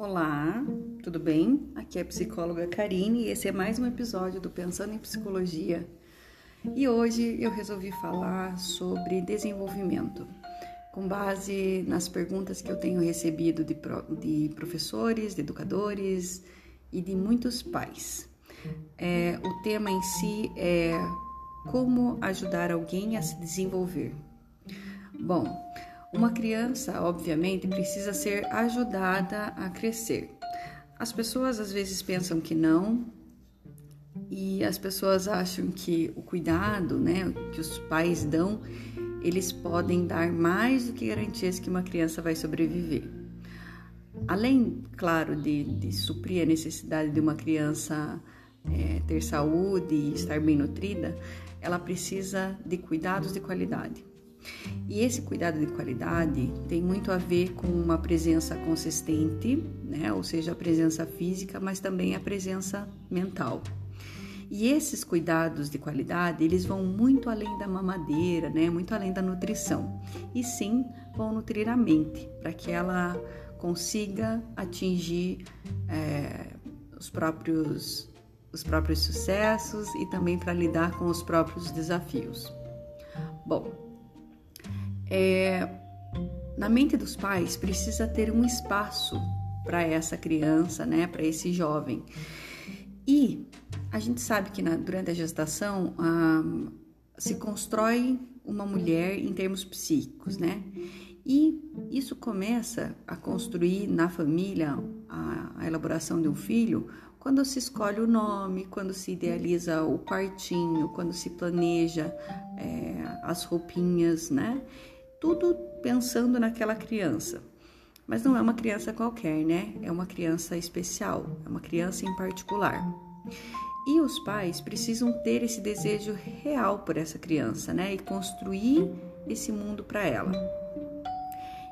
Olá, tudo bem? Aqui é a psicóloga Karine e esse é mais um episódio do Pensando em Psicologia. E hoje eu resolvi falar sobre desenvolvimento, com base nas perguntas que eu tenho recebido de, de professores, de educadores e de muitos pais. É, o tema em si é como ajudar alguém a se desenvolver. Bom, uma criança, obviamente, precisa ser ajudada a crescer. As pessoas às vezes pensam que não, e as pessoas acham que o cuidado, né, que os pais dão, eles podem dar mais do que garantias que uma criança vai sobreviver. Além, claro, de, de suprir a necessidade de uma criança é, ter saúde e estar bem nutrida, ela precisa de cuidados de qualidade. E esse cuidado de qualidade tem muito a ver com uma presença consistente, né? ou seja, a presença física, mas também a presença mental. E esses cuidados de qualidade, eles vão muito além da mamadeira, né? Muito além da nutrição. E sim, vão nutrir a mente, para que ela consiga atingir é, os próprios os próprios sucessos e também para lidar com os próprios desafios. Bom, é, na mente dos pais precisa ter um espaço para essa criança, né, para esse jovem. E a gente sabe que na, durante a gestação se constrói uma mulher em termos psíquicos, né? E isso começa a construir na família a, a, elaboração de um filho quando se escolhe o nome, quando se idealiza o quartinho, quando se planeja é, as roupinhas, né? Tudo pensando naquela criança. Mas não é uma criança qualquer, né? É uma criança especial, é uma criança em particular. E os pais precisam ter esse desejo real por essa criança, né? E construir esse mundo para ela.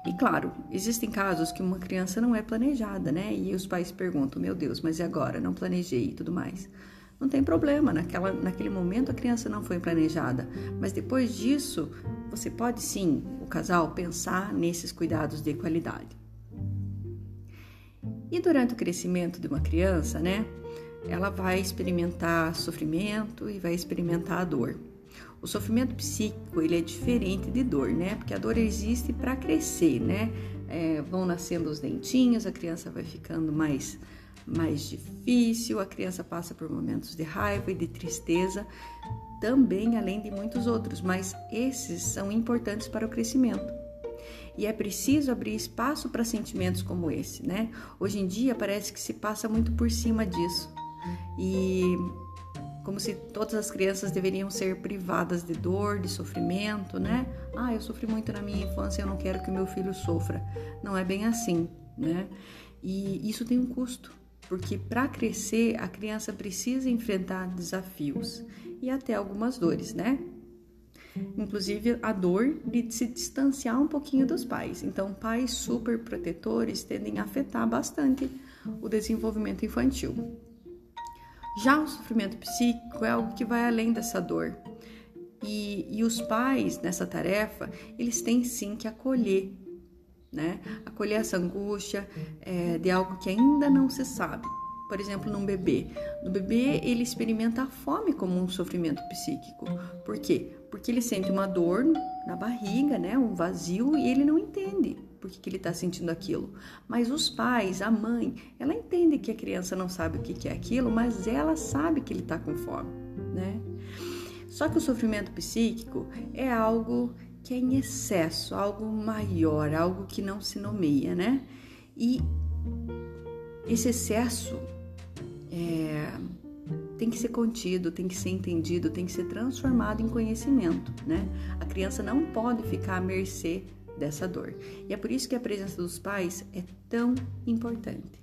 E claro, existem casos que uma criança não é planejada, né? E os pais perguntam: meu Deus, mas e agora? Não planejei e tudo mais. Não tem problema, naquela, naquele momento a criança não foi planejada, mas depois disso você pode sim, o casal, pensar nesses cuidados de qualidade. E durante o crescimento de uma criança, né, ela vai experimentar sofrimento e vai experimentar a dor. O sofrimento psíquico ele é diferente de dor, né? Porque a dor existe para crescer, né? É, vão nascendo os dentinhos, a criança vai ficando mais mais difícil, a criança passa por momentos de raiva e de tristeza, também além de muitos outros, mas esses são importantes para o crescimento. E é preciso abrir espaço para sentimentos como esse, né? Hoje em dia parece que se passa muito por cima disso. E como se todas as crianças deveriam ser privadas de dor, de sofrimento, né? Ah, eu sofri muito na minha infância, eu não quero que meu filho sofra. Não é bem assim, né? E isso tem um custo porque para crescer a criança precisa enfrentar desafios e até algumas dores, né? Inclusive a dor de se distanciar um pouquinho dos pais. Então, pais super protetores tendem a afetar bastante o desenvolvimento infantil. Já o sofrimento psíquico é algo que vai além dessa dor. E, e os pais, nessa tarefa, eles têm sim que acolher né? Acolher essa angústia é, de algo que ainda não se sabe. Por exemplo, num bebê. No bebê, ele experimenta a fome como um sofrimento psíquico. Por quê? Porque ele sente uma dor na barriga, né? Um vazio e ele não entende por que, que ele está sentindo aquilo. Mas os pais, a mãe, ela entende que a criança não sabe o que, que é aquilo, mas ela sabe que ele está com fome, né? Só que o sofrimento psíquico é algo que é em excesso, algo maior, algo que não se nomeia, né? E esse excesso é, tem que ser contido, tem que ser entendido, tem que ser transformado em conhecimento, né? A criança não pode ficar à mercê dessa dor. E é por isso que a presença dos pais é tão importante.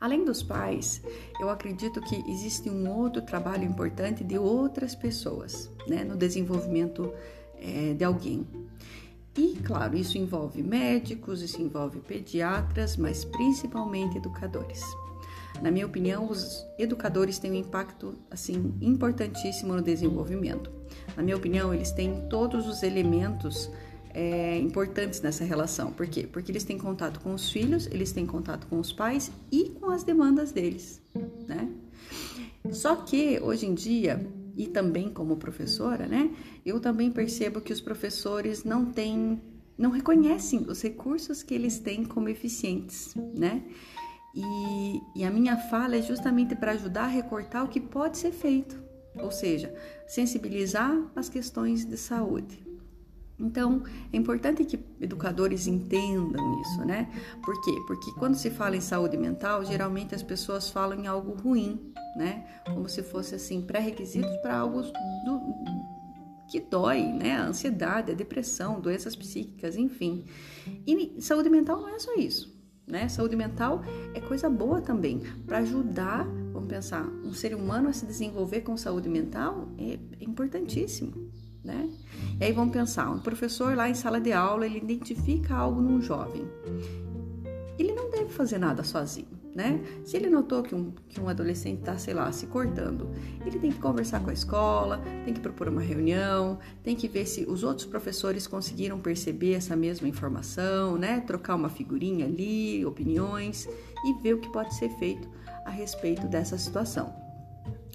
Além dos pais, eu acredito que existe um outro trabalho importante de outras pessoas né, no desenvolvimento é, de alguém. E, claro, isso envolve médicos, isso envolve pediatras, mas principalmente educadores. Na minha opinião, os educadores têm um impacto assim importantíssimo no desenvolvimento. Na minha opinião, eles têm todos os elementos é, importantes nessa relação. Por quê? Porque eles têm contato com os filhos, eles têm contato com os pais e com as demandas deles, né? Só que hoje em dia, e também como professora, né, eu também percebo que os professores não têm, não reconhecem os recursos que eles têm como eficientes, né? E, e a minha fala é justamente para ajudar a recortar o que pode ser feito, ou seja, sensibilizar as questões de saúde. Então, é importante que educadores entendam isso, né? Por quê? Porque quando se fala em saúde mental, geralmente as pessoas falam em algo ruim, né? Como se fosse assim, pré-requisitos para algo do, que dói, né? A ansiedade, a depressão, doenças psíquicas, enfim. E saúde mental não é só isso, né? Saúde mental é coisa boa também para ajudar, vamos pensar, um ser humano a se desenvolver com saúde mental é importantíssimo né? E aí vamos pensar, um professor lá em sala de aula, ele identifica algo num jovem. Ele não deve fazer nada sozinho, né? Se ele notou que um, que um adolescente está, sei lá, se cortando, ele tem que conversar com a escola, tem que propor uma reunião, tem que ver se os outros professores conseguiram perceber essa mesma informação, né? Trocar uma figurinha ali, opiniões e ver o que pode ser feito a respeito dessa situação.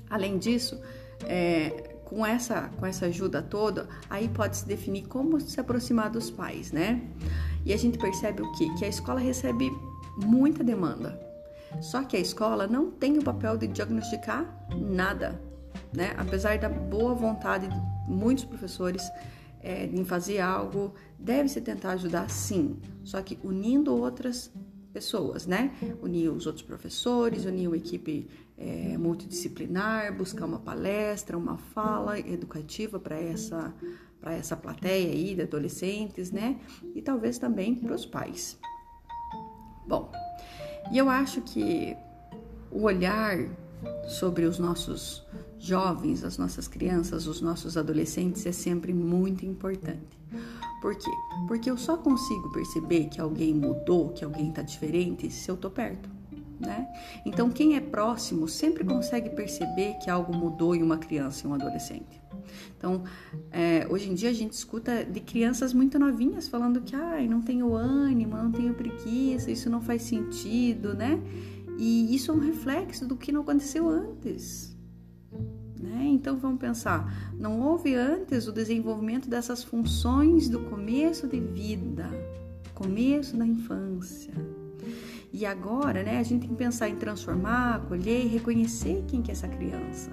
Além disso, é, com essa, com essa ajuda toda, aí pode se definir como se aproximar dos pais, né? E a gente percebe o quê? Que a escola recebe muita demanda. Só que a escola não tem o papel de diagnosticar nada, né? Apesar da boa vontade de muitos professores é, em fazer algo, deve-se tentar ajudar sim, só que unindo outras pessoas, né? Unir os outros professores, unir uma equipe é, multidisciplinar, buscar uma palestra, uma fala educativa para essa para essa plateia aí de adolescentes, né? E talvez também para os pais. Bom, e eu acho que o olhar sobre os nossos jovens, as nossas crianças, os nossos adolescentes é sempre muito importante. Por quê? Porque eu só consigo perceber que alguém mudou, que alguém está diferente, se eu tô perto. Né? Então, quem é próximo sempre consegue perceber que algo mudou em uma criança e um adolescente. Então, é, hoje em dia a gente escuta de crianças muito novinhas falando que ai, não tenho ânimo, não tenho preguiça, isso não faz sentido, né? E isso é um reflexo do que não aconteceu antes. Né? Então vamos pensar, não houve antes o desenvolvimento dessas funções do começo de vida, começo da infância. E agora, né, a gente tem que pensar em transformar, acolher e reconhecer quem que é essa criança.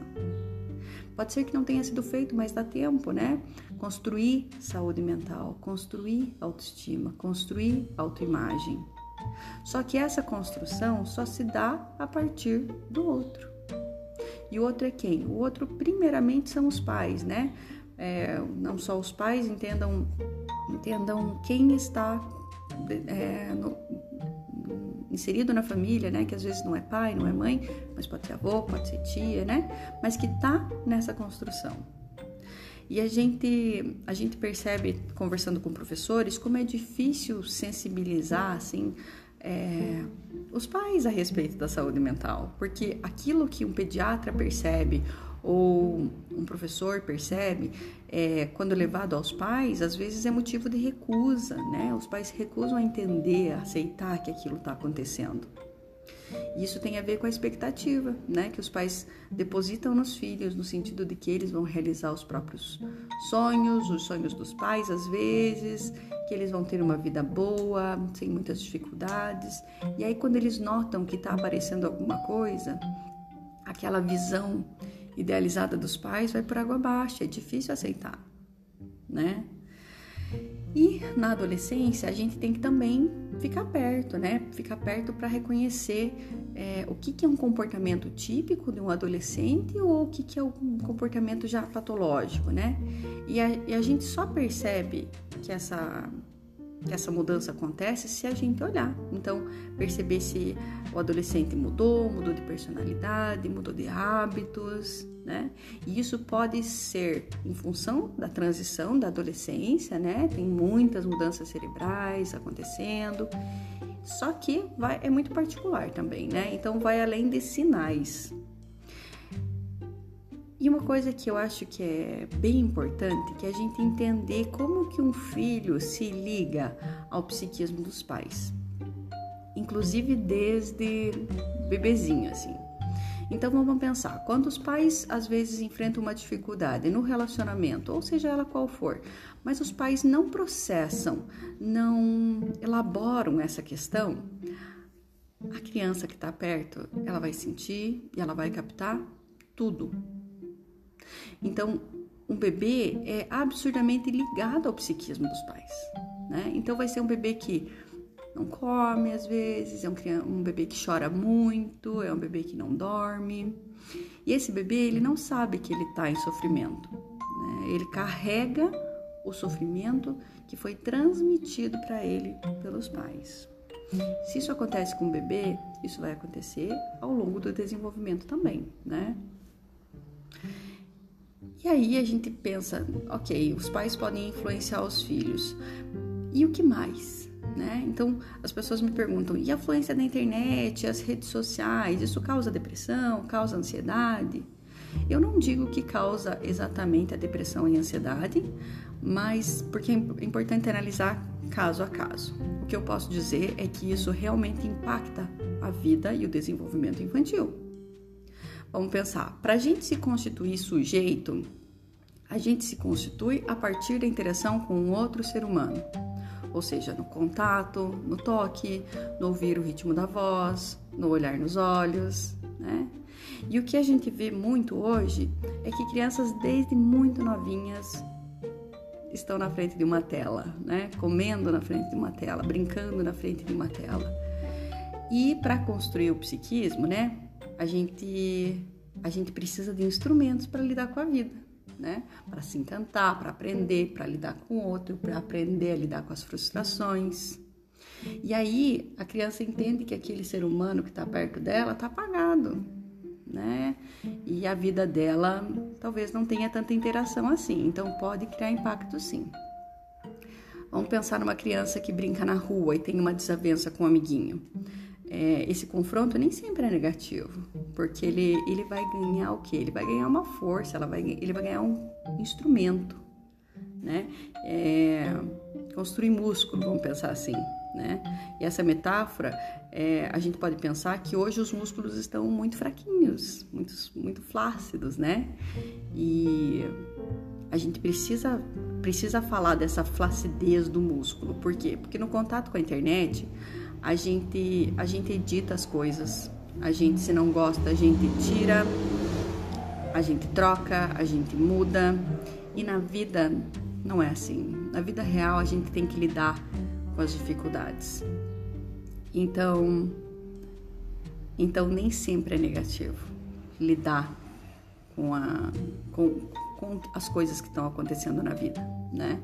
Pode ser que não tenha sido feito, mas dá tempo, né? Construir saúde mental, construir autoestima, construir autoimagem. Só que essa construção só se dá a partir do outro. E o outro é quem? O outro, primeiramente, são os pais, né? É, não só os pais entendam, entendam quem está é, no, inserido na família, né? Que às vezes não é pai, não é mãe, mas pode ser avô, pode ser tia, né? Mas que está nessa construção. E a gente, a gente percebe, conversando com professores, como é difícil sensibilizar, assim, é, os pais a respeito da saúde mental, porque aquilo que um pediatra percebe ou um professor percebe, é, quando levado aos pais, às vezes é motivo de recusa, né? Os pais recusam a entender, a aceitar que aquilo está acontecendo. Isso tem a ver com a expectativa, né, que os pais depositam nos filhos, no sentido de que eles vão realizar os próprios sonhos, os sonhos dos pais, às vezes, que eles vão ter uma vida boa, sem muitas dificuldades. E aí, quando eles notam que está aparecendo alguma coisa, aquela visão idealizada dos pais vai por água abaixo, é difícil aceitar, né? E na adolescência a gente tem que também ficar perto, né? Ficar perto para reconhecer é, o que, que, é um comportamento típico de um adolescente ou o que, que é um comportamento já patológico, né? E a, e a gente só percebe que essa essa mudança acontece se a gente olhar. Então, perceber se o adolescente mudou, mudou de personalidade, mudou de hábitos, né? E isso pode ser em função da transição da adolescência, né? Tem muitas mudanças cerebrais acontecendo. Só que vai, é muito particular também, né? Então vai além de sinais. E uma coisa que eu acho que é bem importante, que é a gente entender como que um filho se liga ao psiquismo dos pais. Inclusive desde bebezinho, assim. Então vamos pensar, quando os pais às vezes enfrentam uma dificuldade no relacionamento, ou seja ela qual for, mas os pais não processam, não elaboram essa questão, a criança que está perto, ela vai sentir e ela vai captar tudo. Então, um bebê é absurdamente ligado ao psiquismo dos pais, né? Então vai ser um bebê que não come às vezes, é um, um bebê que chora muito, é um bebê que não dorme. E esse bebê, ele não sabe que ele está em sofrimento. Né? Ele carrega o sofrimento que foi transmitido para ele pelos pais. Se isso acontece com o bebê, isso vai acontecer ao longo do desenvolvimento também, né? E aí a gente pensa, ok, os pais podem influenciar os filhos. E o que mais? né? Então as pessoas me perguntam: e a influência da internet, as redes sociais, isso causa depressão, causa ansiedade? Eu não digo que causa exatamente a depressão e a ansiedade, mas porque é importante analisar caso a caso. O que eu posso dizer é que isso realmente impacta a vida e o desenvolvimento infantil. Vamos pensar, para a gente se constituir sujeito, a gente se constitui a partir da interação com outro ser humano ou seja, no contato, no toque, no ouvir o ritmo da voz, no olhar nos olhos, né? E o que a gente vê muito hoje é que crianças desde muito novinhas estão na frente de uma tela, né? Comendo na frente de uma tela, brincando na frente de uma tela. E para construir o psiquismo, né? A gente a gente precisa de instrumentos para lidar com a vida né? Para se encantar, para aprender, para lidar com o outro, para aprender a lidar com as frustrações. E aí a criança entende que aquele ser humano que está perto dela está apagado, né? E a vida dela talvez não tenha tanta interação assim, então pode criar impacto sim. Vamos pensar numa criança que brinca na rua e tem uma desavença com um amiguinho é, esse confronto nem sempre é negativo, porque ele, ele vai ganhar o que? Ele vai ganhar uma força, ela vai, ele vai ganhar um instrumento, né? É, construir músculo, vamos pensar assim, né? E essa metáfora, é, a gente pode pensar que hoje os músculos estão muito fraquinhos, muito, muito flácidos, né? E a gente precisa precisa falar dessa flacidez do músculo, por quê? Porque no contato com a internet a gente, a gente edita as coisas. A gente, se não gosta, a gente tira, a gente troca, a gente muda. E na vida não é assim. Na vida real, a gente tem que lidar com as dificuldades. Então, então nem sempre é negativo lidar com, a, com, com as coisas que estão acontecendo na vida, né?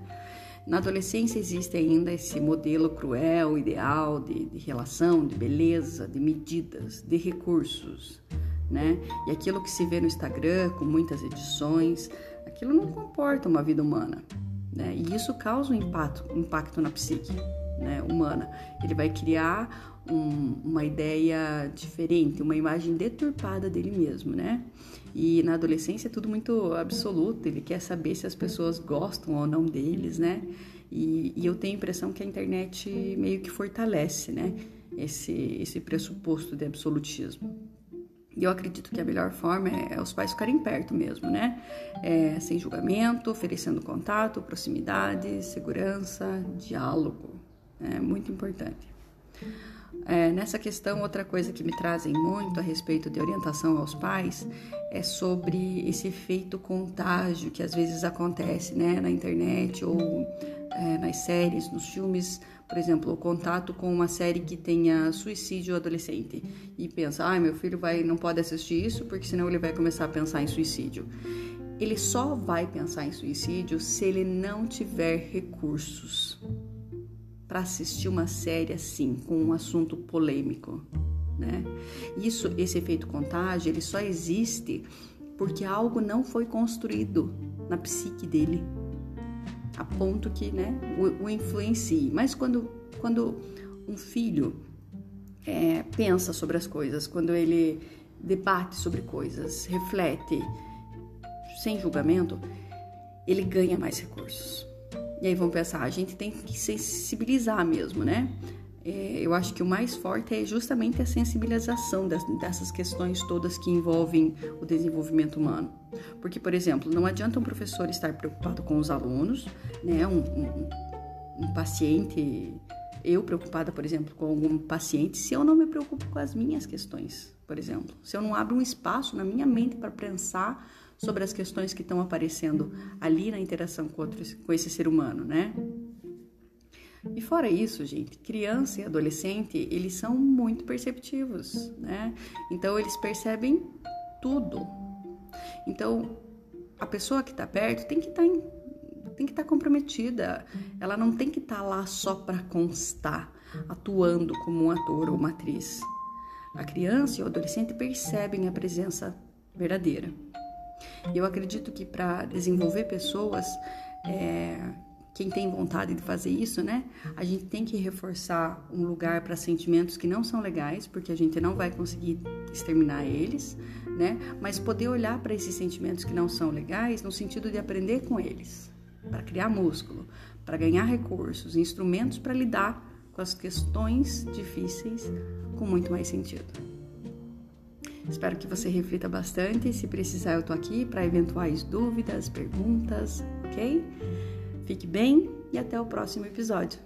Na adolescência existe ainda esse modelo cruel, ideal de, de, relação, de beleza, de medidas, de recursos, né? E aquilo que se vê no Instagram com muitas edições, aquilo não comporta uma vida humana, né? E isso causa um impacto, impacto na psique né, humana. Ele vai criar um, uma ideia diferente, uma imagem deturpada dele mesmo, né? E na adolescência é tudo muito absoluto, ele quer saber se as pessoas gostam ou não deles, né? E, e eu tenho a impressão que a internet meio que fortalece, né? Esse, esse pressuposto de absolutismo. E eu acredito que a melhor forma é, é os pais ficarem perto mesmo, né? É, sem julgamento, oferecendo contato, proximidade, segurança, diálogo. É muito importante. É, nessa questão, outra coisa que me trazem muito a respeito de orientação aos pais é sobre esse efeito contágio que às vezes acontece né, na internet ou é, nas séries, nos filmes. Por exemplo, o contato com uma série que tenha suicídio adolescente e pensa, ah, meu filho vai, não pode assistir isso porque senão ele vai começar a pensar em suicídio. Ele só vai pensar em suicídio se ele não tiver recursos para assistir uma série assim, com um assunto polêmico, né? Isso, esse efeito contágio, ele só existe porque algo não foi construído na psique dele, a ponto que, né, o, o influencie. Mas quando, quando um filho é, pensa sobre as coisas, quando ele debate sobre coisas, reflete, sem julgamento, ele ganha mais recursos. E aí vão pensar, a gente tem que sensibilizar mesmo, né? É, eu acho que o mais forte é justamente a sensibilização dessas questões todas que envolvem o desenvolvimento humano. Porque, por exemplo, não adianta um professor estar preocupado com os alunos, né? Um, um, um paciente, eu preocupada, por exemplo, com algum paciente, se eu não me preocupo com as minhas questões, por exemplo, se eu não abro um espaço na minha mente para pensar sobre as questões que estão aparecendo ali na interação com, outros, com esse ser humano, né? E fora isso, gente, criança e adolescente, eles são muito perceptivos, né? Então eles percebem tudo. Então a pessoa que está perto tem que tá estar tá comprometida. Ela não tem que estar tá lá só para constar, atuando como um ator ou uma atriz. A criança e o adolescente percebem a presença verdadeira. Eu acredito que para desenvolver pessoas é, quem tem vontade de fazer isso, né? A gente tem que reforçar um lugar para sentimentos que não são legais, porque a gente não vai conseguir exterminar eles, né? Mas poder olhar para esses sentimentos que não são legais no sentido de aprender com eles, para criar músculo, para ganhar recursos, instrumentos para lidar com as questões difíceis com muito mais sentido. Espero que você reflita bastante. Se precisar, eu tô aqui para eventuais dúvidas, perguntas, ok? Fique bem e até o próximo episódio.